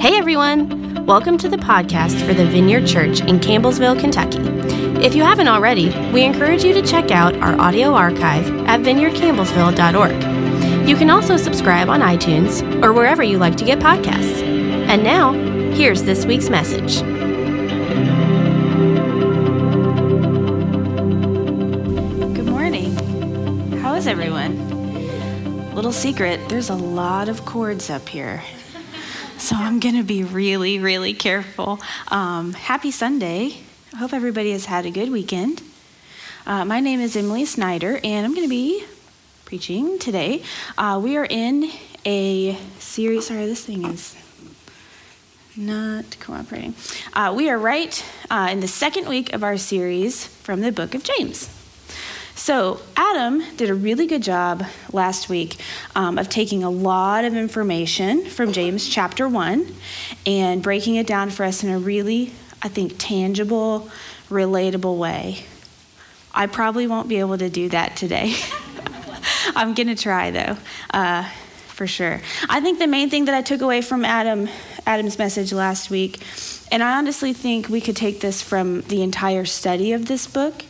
Hey everyone! Welcome to the podcast for the Vineyard Church in Campbellsville, Kentucky. If you haven't already, we encourage you to check out our audio archive at vineyardcampbellsville.org. You can also subscribe on iTunes or wherever you like to get podcasts. And now, here's this week's message. Good morning. How is everyone? Little secret, there's a lot of cords up here. So I'm going to be really, really careful. Um, happy Sunday. I hope everybody has had a good weekend. Uh, my name is Emily Snyder, and I'm going to be preaching today. Uh, we are in a series. Sorry, this thing is not cooperating. Uh, we are right uh, in the second week of our series from the book of James. So, Adam did a really good job last week um, of taking a lot of information from James chapter 1 and breaking it down for us in a really, I think, tangible, relatable way. I probably won't be able to do that today. I'm going to try, though. Uh, for sure. I think the main thing that I took away from Adam Adam's message last week, and I honestly think we could take this from the entire study of this book,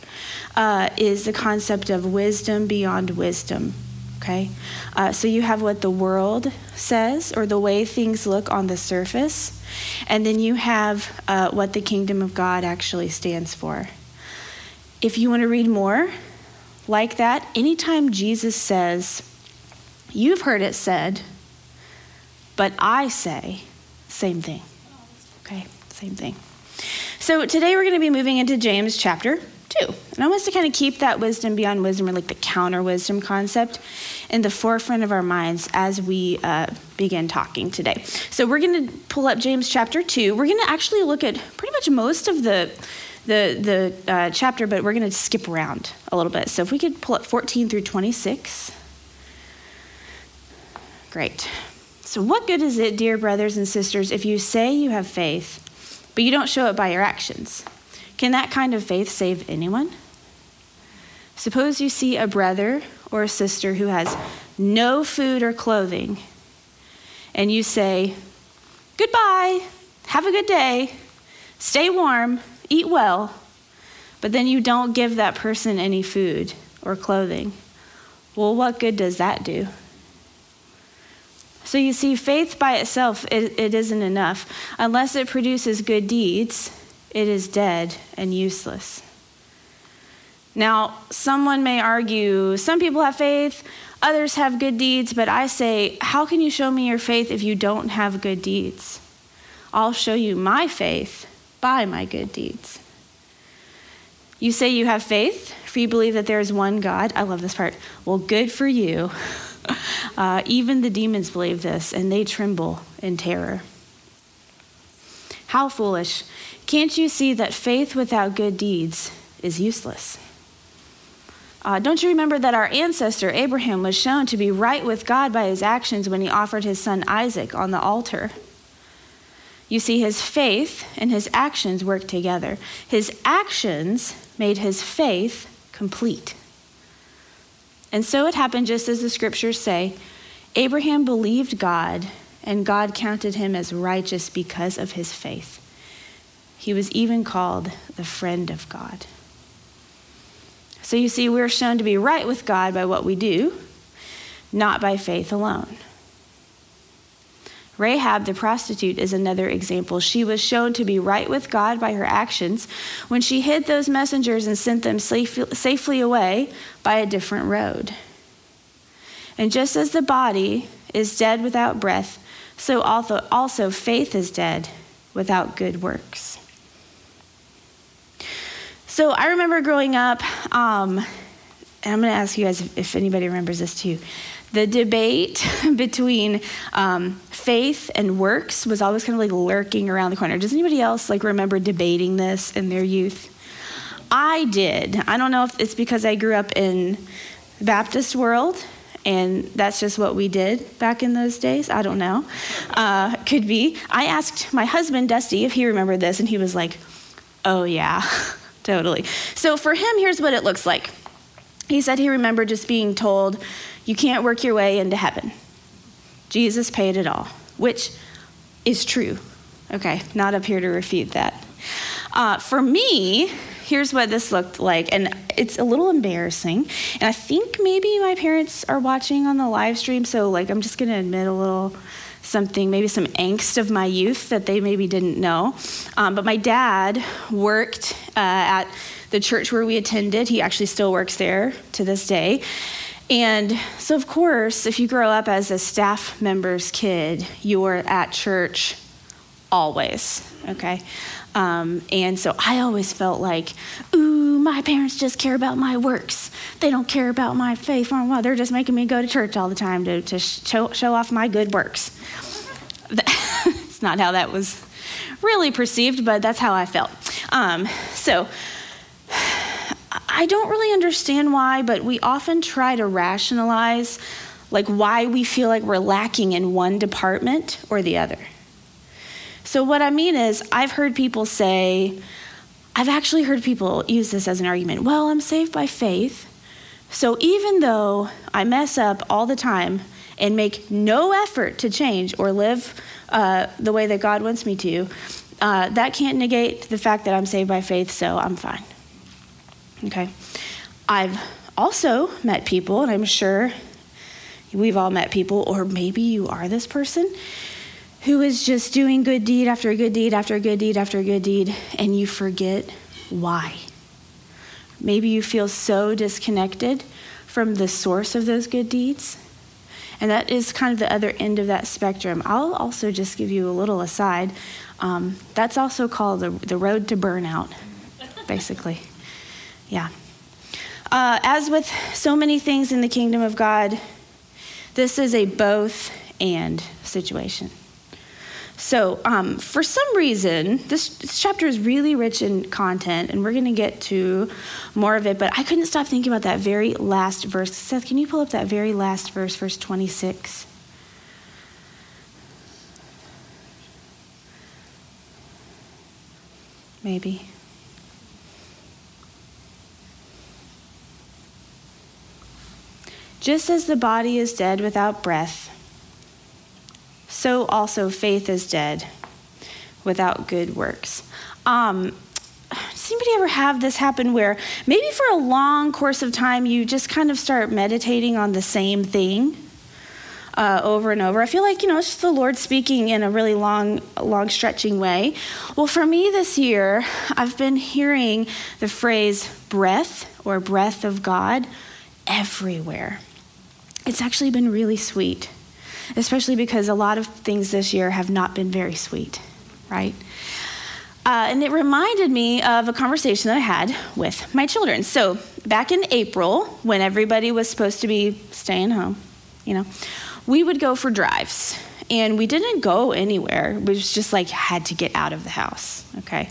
uh, is the concept of wisdom beyond wisdom. Okay? Uh, so you have what the world says, or the way things look on the surface, and then you have uh, what the kingdom of God actually stands for. If you want to read more like that, anytime Jesus says, You've heard it said, but I say, same thing. Okay, same thing. So today we're going to be moving into James chapter 2. And I want us to kind of keep that wisdom beyond wisdom, or like the counter wisdom concept, in the forefront of our minds as we uh, begin talking today. So we're going to pull up James chapter 2. We're going to actually look at pretty much most of the the, the uh, chapter, but we're going to skip around a little bit. So if we could pull up 14 through 26. Great. So, what good is it, dear brothers and sisters, if you say you have faith, but you don't show it by your actions? Can that kind of faith save anyone? Suppose you see a brother or a sister who has no food or clothing, and you say, Goodbye, have a good day, stay warm, eat well, but then you don't give that person any food or clothing. Well, what good does that do? So you see, faith by itself, it, it isn't enough. Unless it produces good deeds, it is dead and useless. Now, someone may argue some people have faith, others have good deeds, but I say, how can you show me your faith if you don't have good deeds? I'll show you my faith by my good deeds. You say you have faith, for you believe that there is one God. I love this part. Well, good for you. Uh, even the demons believe this, and they tremble in terror. How foolish. Can't you see that faith without good deeds is useless? Uh, don't you remember that our ancestor Abraham was shown to be right with God by his actions when he offered his son Isaac on the altar? You see, his faith and his actions worked together. His actions made his faith complete. And so it happened just as the scriptures say Abraham believed God, and God counted him as righteous because of his faith. He was even called the friend of God. So you see, we're shown to be right with God by what we do, not by faith alone. Rahab the prostitute is another example. She was shown to be right with God by her actions when she hid those messengers and sent them safely away by a different road. And just as the body is dead without breath, so also, also faith is dead without good works. So I remember growing up, um, and I'm going to ask you guys if, if anybody remembers this too. The debate between um, faith and works was always kind of like lurking around the corner. Does anybody else like remember debating this in their youth? I did. I don't know if it's because I grew up in Baptist world and that's just what we did back in those days. I don't know. Uh, could be. I asked my husband, Dusty, if he remembered this, and he was like, oh, yeah, totally. So for him, here's what it looks like. He said he remembered just being told, you can't work your way into heaven. Jesus paid it all, which is true. Okay, not up here to refute that. Uh, for me, here's what this looked like, and it's a little embarrassing. And I think maybe my parents are watching on the live stream, so like I'm just gonna admit a little something, maybe some angst of my youth that they maybe didn't know. Um, but my dad worked uh, at the church where we attended. He actually still works there to this day. And so, of course, if you grow up as a staff member's kid, you're at church always, okay? Um, and so I always felt like, ooh, my parents just care about my works. They don't care about my faith. Well, they're just making me go to church all the time to, to show, show off my good works. it's not how that was really perceived, but that's how I felt. Um, so, I don't really understand why, but we often try to rationalize like why we feel like we're lacking in one department or the other. So what I mean is I've heard people say I've actually heard people use this as an argument. Well, I'm saved by faith. So even though I mess up all the time and make no effort to change or live uh, the way that God wants me to, uh, that can't negate the fact that I'm saved by faith, so I'm fine. Okay. I've also met people, and I'm sure we've all met people, or maybe you are this person who is just doing good deed after good deed after good deed after good deed, and you forget why. Maybe you feel so disconnected from the source of those good deeds. And that is kind of the other end of that spectrum. I'll also just give you a little aside. Um, that's also called the, the road to burnout, basically. Yeah. Uh, as with so many things in the kingdom of God, this is a both and situation. So, um, for some reason, this, this, chapter is really rich in content, and we're going to get to more of it, but I couldn't stop thinking about that very last verse. Seth, can you pull up that very last verse, verse 26? Maybe. Just as the body is dead without breath, so also faith is dead without good works. Um, does anybody ever have this happen where maybe for a long course of time you just kind of start meditating on the same thing uh, over and over? I feel like you know it's just the Lord speaking in a really long, long stretching way. Well, for me this year, I've been hearing the phrase "breath" or "breath of God" everywhere it's actually been really sweet, especially because a lot of things this year have not been very sweet, right? Uh, and it reminded me of a conversation that I had with my children. So, back in April, when everybody was supposed to be staying home, you know, we would go for drives. And we didn't go anywhere. We was just like had to get out of the house, okay?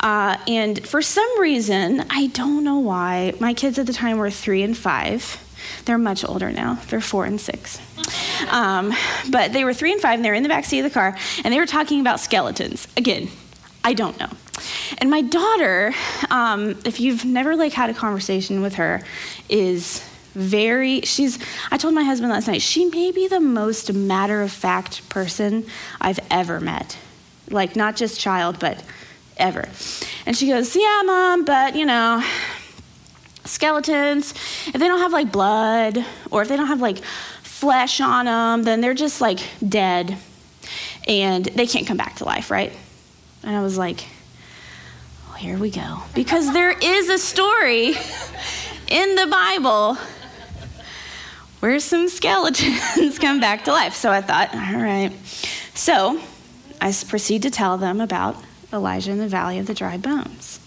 Uh, and for some reason, I don't know why, my kids at the time were three and five they're much older now. They're four and six. Um, but they were three and five, and they were in the back seat of the car, and they were talking about skeletons. Again, I don't know. And my daughter, um, if you've never like had a conversation with her, is very she's i told my husband last night she may be the most matter of fact person i've ever met like not just child but ever and she goes yeah mom but you know skeletons, if they don't have like blood or if they don't have like flesh on them, then they're just like dead and they can't come back to life, right? And I was like, well, here we go. Because there is a story in the Bible where some skeletons come back to life. So I thought, all right. So I proceed to tell them about Elijah in the Valley of the Dry Bones.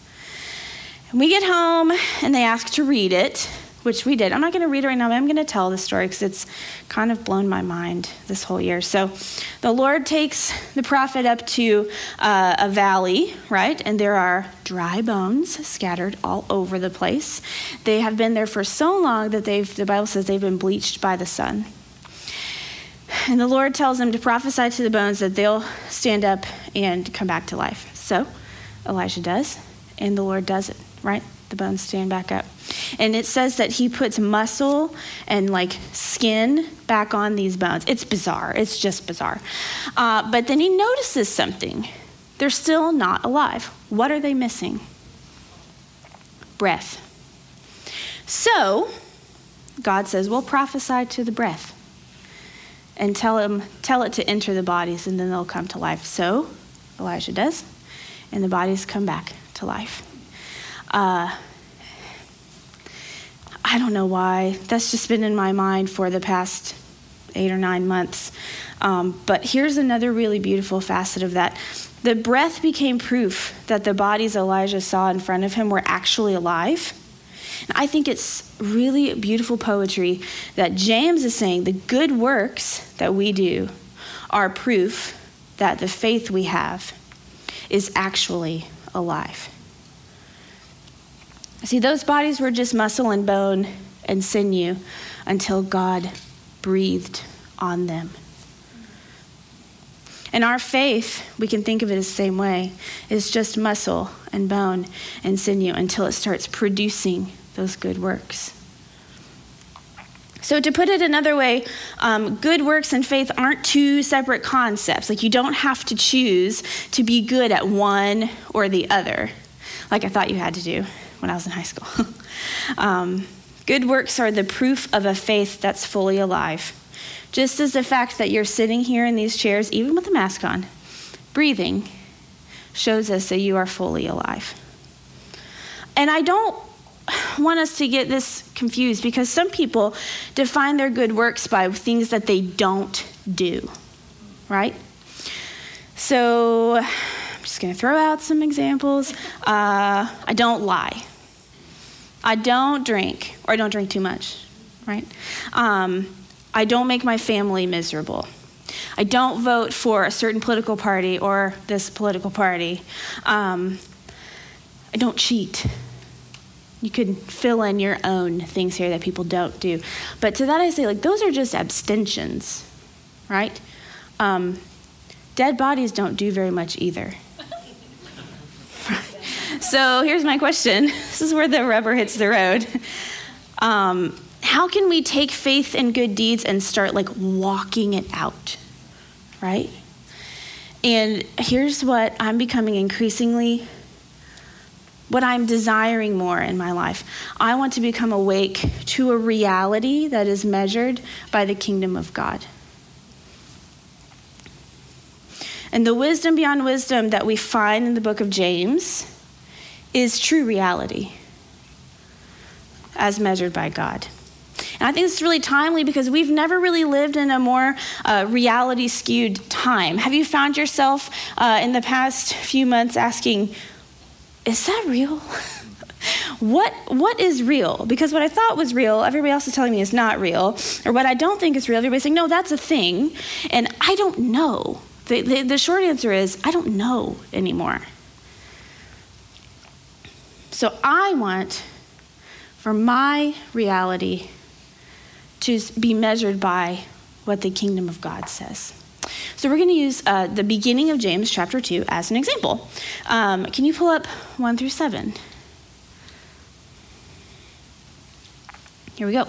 And we get home and they ask to read it, which we did. I'm not going to read it right now, but I'm going to tell the story because it's kind of blown my mind this whole year. So the Lord takes the prophet up to uh, a valley, right? And there are dry bones scattered all over the place. They have been there for so long that they've, the Bible says they've been bleached by the sun. And the Lord tells him to prophesy to the bones that they'll stand up and come back to life. So Elijah does, and the Lord does it right? The bones stand back up. And it says that he puts muscle and like skin back on these bones. It's bizarre. It's just bizarre. Uh, but then he notices something. They're still not alive. What are they missing? Breath. So, God says, Well, prophesy to the breath and tell, him, tell it to enter the bodies, and then they'll come to life. So, Elijah does, and the bodies come back to life. Uh, I don't know why. That's just been in my mind for the past eight or nine months. Um, but here's another really beautiful facet of that. The breath became proof that the bodies Elijah saw in front of him were actually alive. And I think it's really beautiful poetry that James is saying the good works that we do are proof that the faith we have is actually alive. See, those bodies were just muscle and bone and sinew until God breathed on them. And our faith, we can think of it the same way, is just muscle and bone and sinew until it starts producing those good works. So, to put it another way, um, good works and faith aren't two separate concepts. Like, you don't have to choose to be good at one or the other, like I thought you had to do when I was in high school. um, good works are the proof of a faith that's fully alive. Just as the fact that you're sitting here in these chairs, even with a mask on, breathing, shows us that you are fully alive. And I don't want us to get this confused because some people define their good works by things that they don't do, right? So I'm just going to throw out some examples. Uh, I don't lie. I don't drink, or I don't drink too much, right? Um, I don't make my family miserable. I don't vote for a certain political party or this political party. Um, I don't cheat. You could fill in your own things here that people don't do. But to that I say, like, those are just abstentions, right? Um, dead bodies don't do very much either. So here's my question this is where the rubber hits the road. Um, how can we take faith and good deeds and start like walking it out, right? And here's what I'm becoming increasingly what I'm desiring more in my life. I want to become awake to a reality that is measured by the kingdom of God. And the wisdom beyond wisdom that we find in the book of James is true reality as measured by God. And I think this is really timely because we've never really lived in a more uh, reality skewed time. Have you found yourself uh, in the past few months asking, is that real? what what is real? Because what I thought was real, everybody else is telling me is not real. Or what I don't think is real, everybody's saying, no, that's a thing. And I don't know. The, the, the short answer is, I don't know anymore. So I want for my reality to be measured by what the kingdom of God says. So we're going to use uh, the beginning of James chapter 2 as an example. Um, can you pull up 1 through 7? Here we go.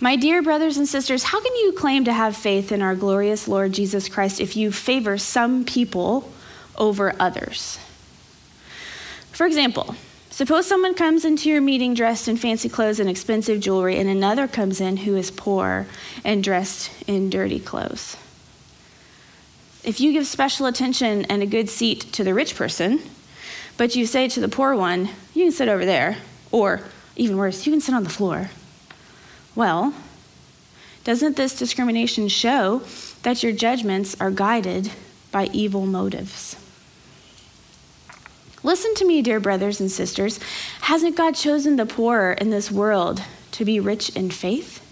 My dear brothers and sisters, how can you claim to have faith in our glorious Lord Jesus Christ if you favor some people over others? For example, suppose someone comes into your meeting dressed in fancy clothes and expensive jewelry, and another comes in who is poor and dressed in dirty clothes. If you give special attention and a good seat to the rich person, but you say to the poor one, you can sit over there, or even worse, you can sit on the floor. Well, doesn't this discrimination show that your judgments are guided by evil motives? Listen to me, dear brothers and sisters. Hasn't God chosen the poor in this world to be rich in faith?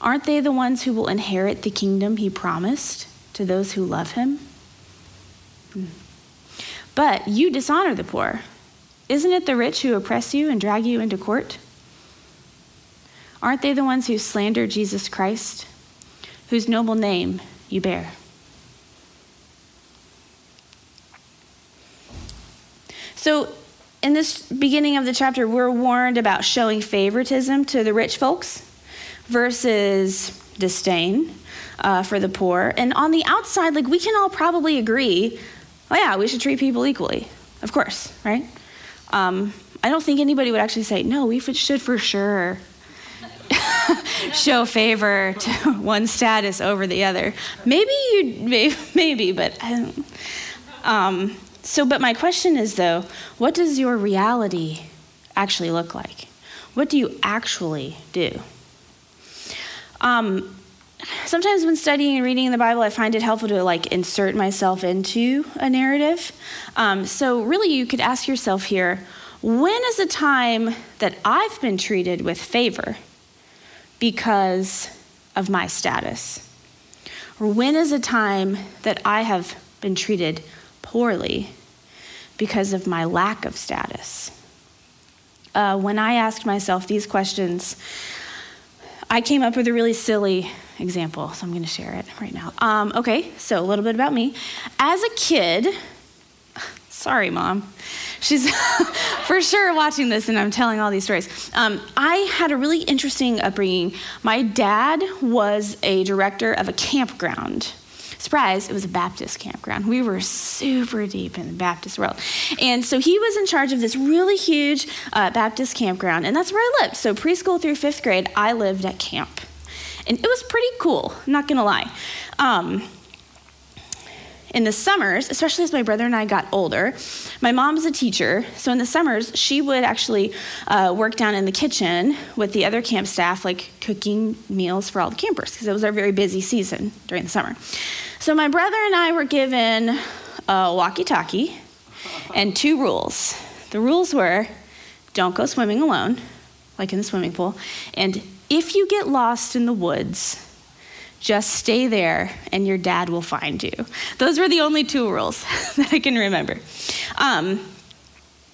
Aren't they the ones who will inherit the kingdom he promised? to those who love him? Hmm. But you dishonor the poor. Isn't it the rich who oppress you and drag you into court? Aren't they the ones who slander Jesus Christ, whose noble name you bear? So, in this beginning of the chapter, we're warned about showing favoritism to the rich folks versus disdain uh, for the poor. And on the outside, like we can all probably agree, oh yeah, we should treat people equally, of course, right? Um, I don't think anybody would actually say, no, we should for sure show favor to one status over the other. Maybe you, maybe, maybe but I don't. Um, so, but my question is though, what does your reality actually look like? What do you actually do? Um, sometimes when studying and reading the Bible, I find it helpful to like insert myself into a narrative. Um, so, really, you could ask yourself here when is a time that I've been treated with favor because of my status? Or when is a time that I have been treated poorly because of my lack of status? Uh, when I asked myself these questions, I came up with a really silly example, so I'm going to share it right now. Um, okay, so a little bit about me. As a kid, sorry, mom. She's for sure watching this, and I'm telling all these stories. Um, I had a really interesting upbringing. My dad was a director of a campground surprise, it was a Baptist campground. We were super deep in the Baptist world. And so he was in charge of this really huge uh, Baptist campground, and that's where I lived. So preschool through fifth grade, I lived at camp. And it was pretty cool, not gonna lie. Um, in the summers, especially as my brother and I got older, my mom's a teacher. So in the summers, she would actually uh, work down in the kitchen with the other camp staff, like cooking meals for all the campers, because it was our very busy season during the summer. So my brother and I were given a walkie talkie and two rules. The rules were don't go swimming alone, like in the swimming pool, and if you get lost in the woods, just stay there and your dad will find you. Those were the only two rules that I can remember. Um,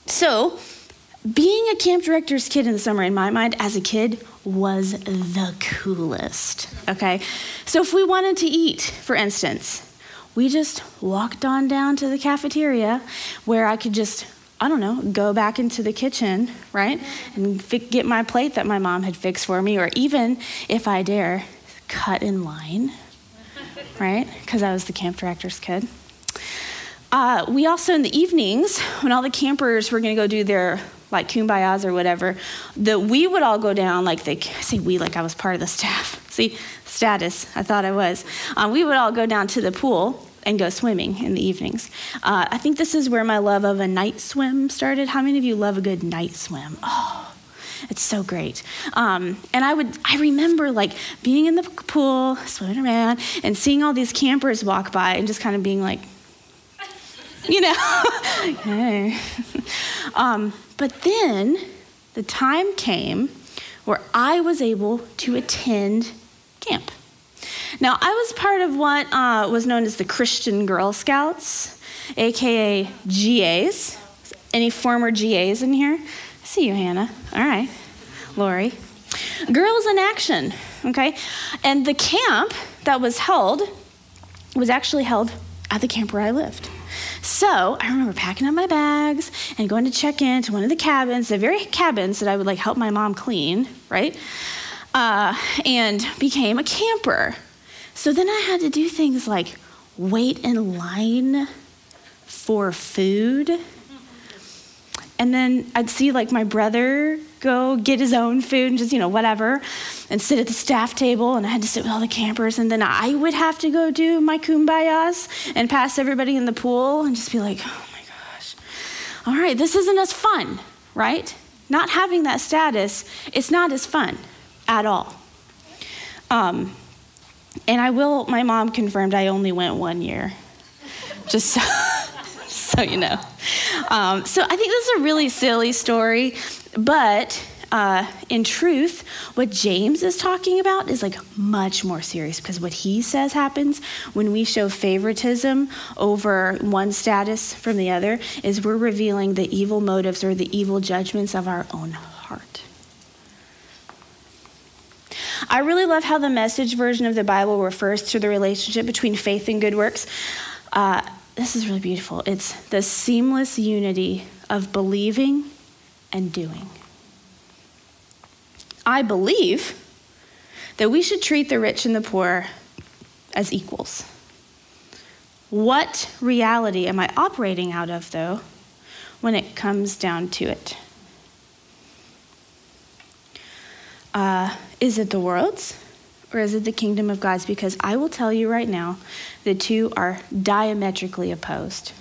so, being a camp director's kid in the summer, in my mind, as a kid, was the coolest. Okay? So if we wanted to eat, for instance, we just walked on down to the cafeteria where I could just, I don't know, go back into the kitchen, right? And get my plate that my mom had fixed for me, or even, if I dare, cut in line, right? Because I was the camp director's kid. Uh, we also, in the evenings, when all the campers were going to go do their like kumbayas or whatever, that we would all go down, like they I say we, like I was part of the staff. See, status, I thought I was. Um, we would all go down to the pool and go swimming in the evenings. Uh, I think this is where my love of a night swim started. How many of you love a good night swim? Oh, it's so great. Um, and I would, I remember like being in the pool, swimming around, and seeing all these campers walk by and just kind of being like, you know, hey. um, but then the time came where I was able to attend camp. Now, I was part of what uh, was known as the Christian Girl Scouts, aka GAs. Any former GAs in here? I see you, Hannah. All right. Lori. Girls in Action, okay? And the camp that was held was actually held at the camp where I lived. So I remember packing up my bags and going to check into one of the cabins, the very cabins that I would like help my mom clean, right? Uh, and became a camper. So then I had to do things like wait in line for food. And then I'd see like my brother go get his own food and just, you know, whatever, and sit at the staff table. And I had to sit with all the campers. And then I would have to go do my kumbayas and pass everybody in the pool and just be like, oh my gosh, all right, this isn't as fun, right? Not having that status, it's not as fun at all. Um, and I will, my mom confirmed I only went one year. Just so, so you know. Um, so I think this is a really silly story, but uh, in truth, what James is talking about is like much more serious because what he says happens when we show favoritism over one status from the other is we're revealing the evil motives or the evil judgments of our own heart. I really love how the message version of the Bible refers to the relationship between faith and good works. Uh, this is really beautiful. It's the seamless unity of believing and doing. I believe that we should treat the rich and the poor as equals. What reality am I operating out of, though, when it comes down to it? Uh, is it the world's or is it the kingdom of God's? Because I will tell you right now, the two are diametrically opposed.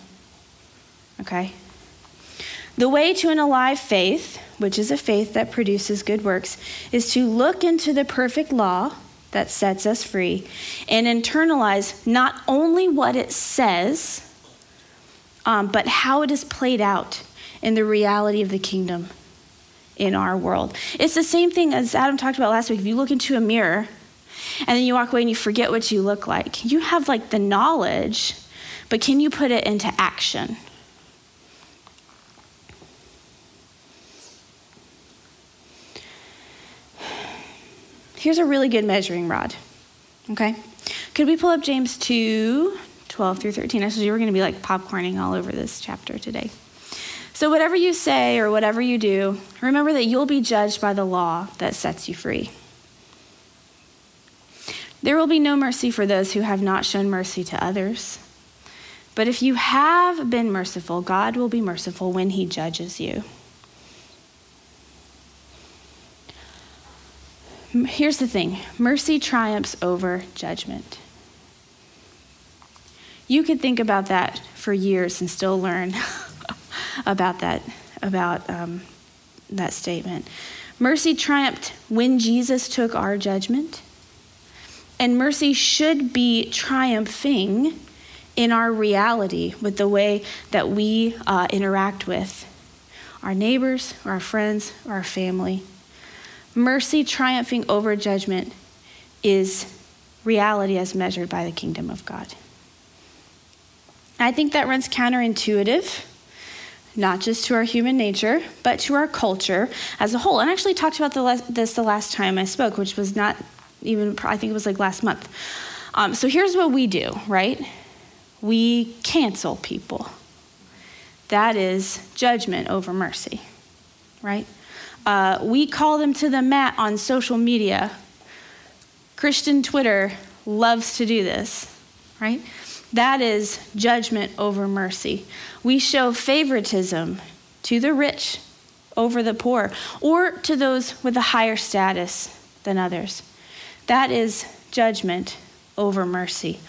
Okay? The way to an alive faith, which is a faith that produces good works, is to look into the perfect law that sets us free and internalize not only what it says, um, but how it is played out in the reality of the kingdom in our world. It's the same thing as Adam talked about last week. If you look into a mirror and then you walk away and you forget what you look like, you have like the knowledge, but can you put it into action? Here's a really good measuring rod. Okay? Could we pull up James 2 12 through 13? I said you were going to be like popcorning all over this chapter today. So, whatever you say or whatever you do, remember that you'll be judged by the law that sets you free. There will be no mercy for those who have not shown mercy to others. But if you have been merciful, God will be merciful when he judges you. Here's the thing mercy triumphs over judgment. You could think about that for years and still learn about that, about um, that statement. Mercy triumphed when Jesus took our judgment, and mercy should be triumphing in our reality with the way that we uh, interact with our neighbors, our friends, our family. Mercy triumphing over judgment is reality as measured by the kingdom of God. I think that runs counterintuitive, not just to our human nature, but to our culture as a whole. And I actually talked about the this the last time I spoke, which was not even, I think it was like last month. Um, so here's what we do, right? We cancel people. That is judgment over mercy, right? Uh, we call them to the mat on social media. Christian Twitter loves to do this, right? That is judgment over mercy. We show favoritism to the rich over the poor or to those with a higher status than others. That is judgment over mercy.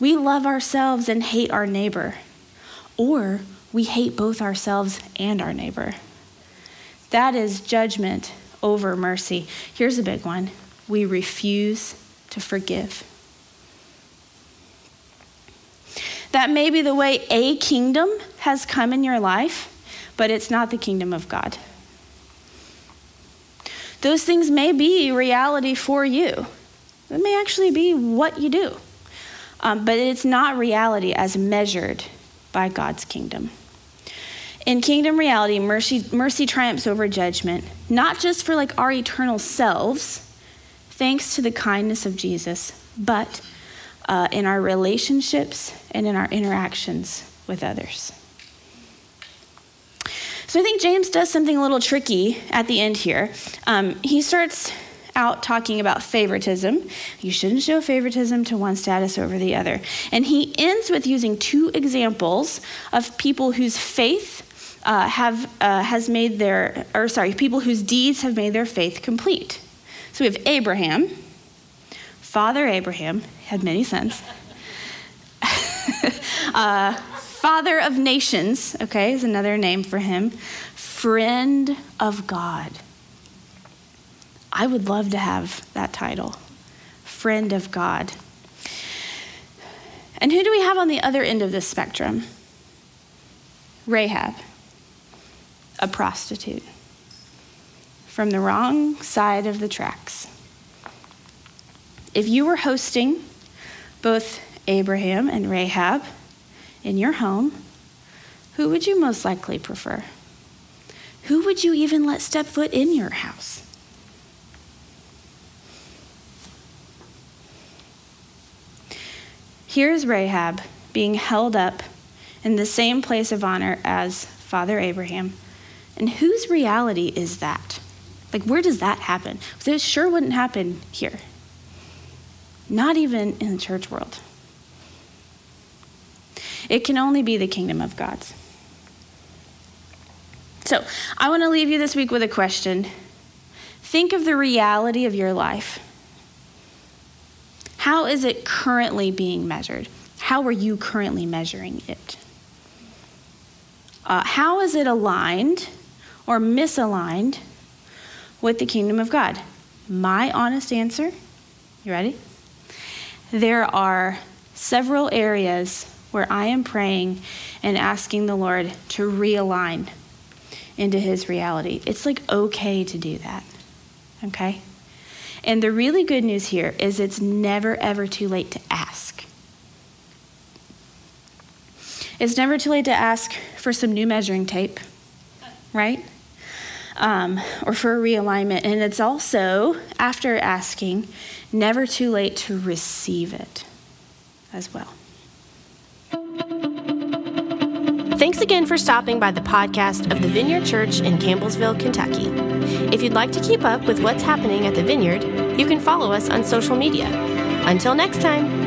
We love ourselves and hate our neighbor, or we hate both ourselves and our neighbor. That is judgment over mercy. Here's a big one we refuse to forgive. That may be the way a kingdom has come in your life, but it's not the kingdom of God. Those things may be reality for you. It may actually be what you do, um, but it's not reality as measured by God's kingdom. In kingdom reality, mercy, mercy triumphs over judgment, not just for like our eternal selves, thanks to the kindness of Jesus, but uh, in our relationships and in our interactions with others. So I think James does something a little tricky at the end here. Um, he starts out talking about favoritism. You shouldn't show favoritism to one status over the other. And he ends with using two examples of people whose faith uh, have, uh, has made their, or sorry, people whose deeds have made their faith complete. So we have Abraham, Father Abraham, had many sons. uh, Father of nations, okay, is another name for him. Friend of God. I would love to have that title, Friend of God. And who do we have on the other end of this spectrum? Rahab a prostitute from the wrong side of the tracks. If you were hosting both Abraham and Rahab in your home, who would you most likely prefer? Who would you even let step foot in your house? Here's Rahab being held up in the same place of honor as Father Abraham. And whose reality is that? Like, where does that happen? This sure wouldn't happen here. Not even in the church world. It can only be the kingdom of God's. So, I want to leave you this week with a question. Think of the reality of your life. How is it currently being measured? How are you currently measuring it? Uh, how is it aligned or misaligned with the kingdom of God? My honest answer, you ready? There are several areas where I am praying and asking the Lord to realign into his reality. It's like okay to do that. Okay? And the really good news here is it's never ever too late to ask. It's never too late to ask for some new measuring tape, right? Um, or for realignment. And it's also, after asking, never too late to receive it as well. Thanks again for stopping by the podcast of the Vineyard Church in Campbellsville, Kentucky. If you'd like to keep up with what's happening at the Vineyard, you can follow us on social media. Until next time.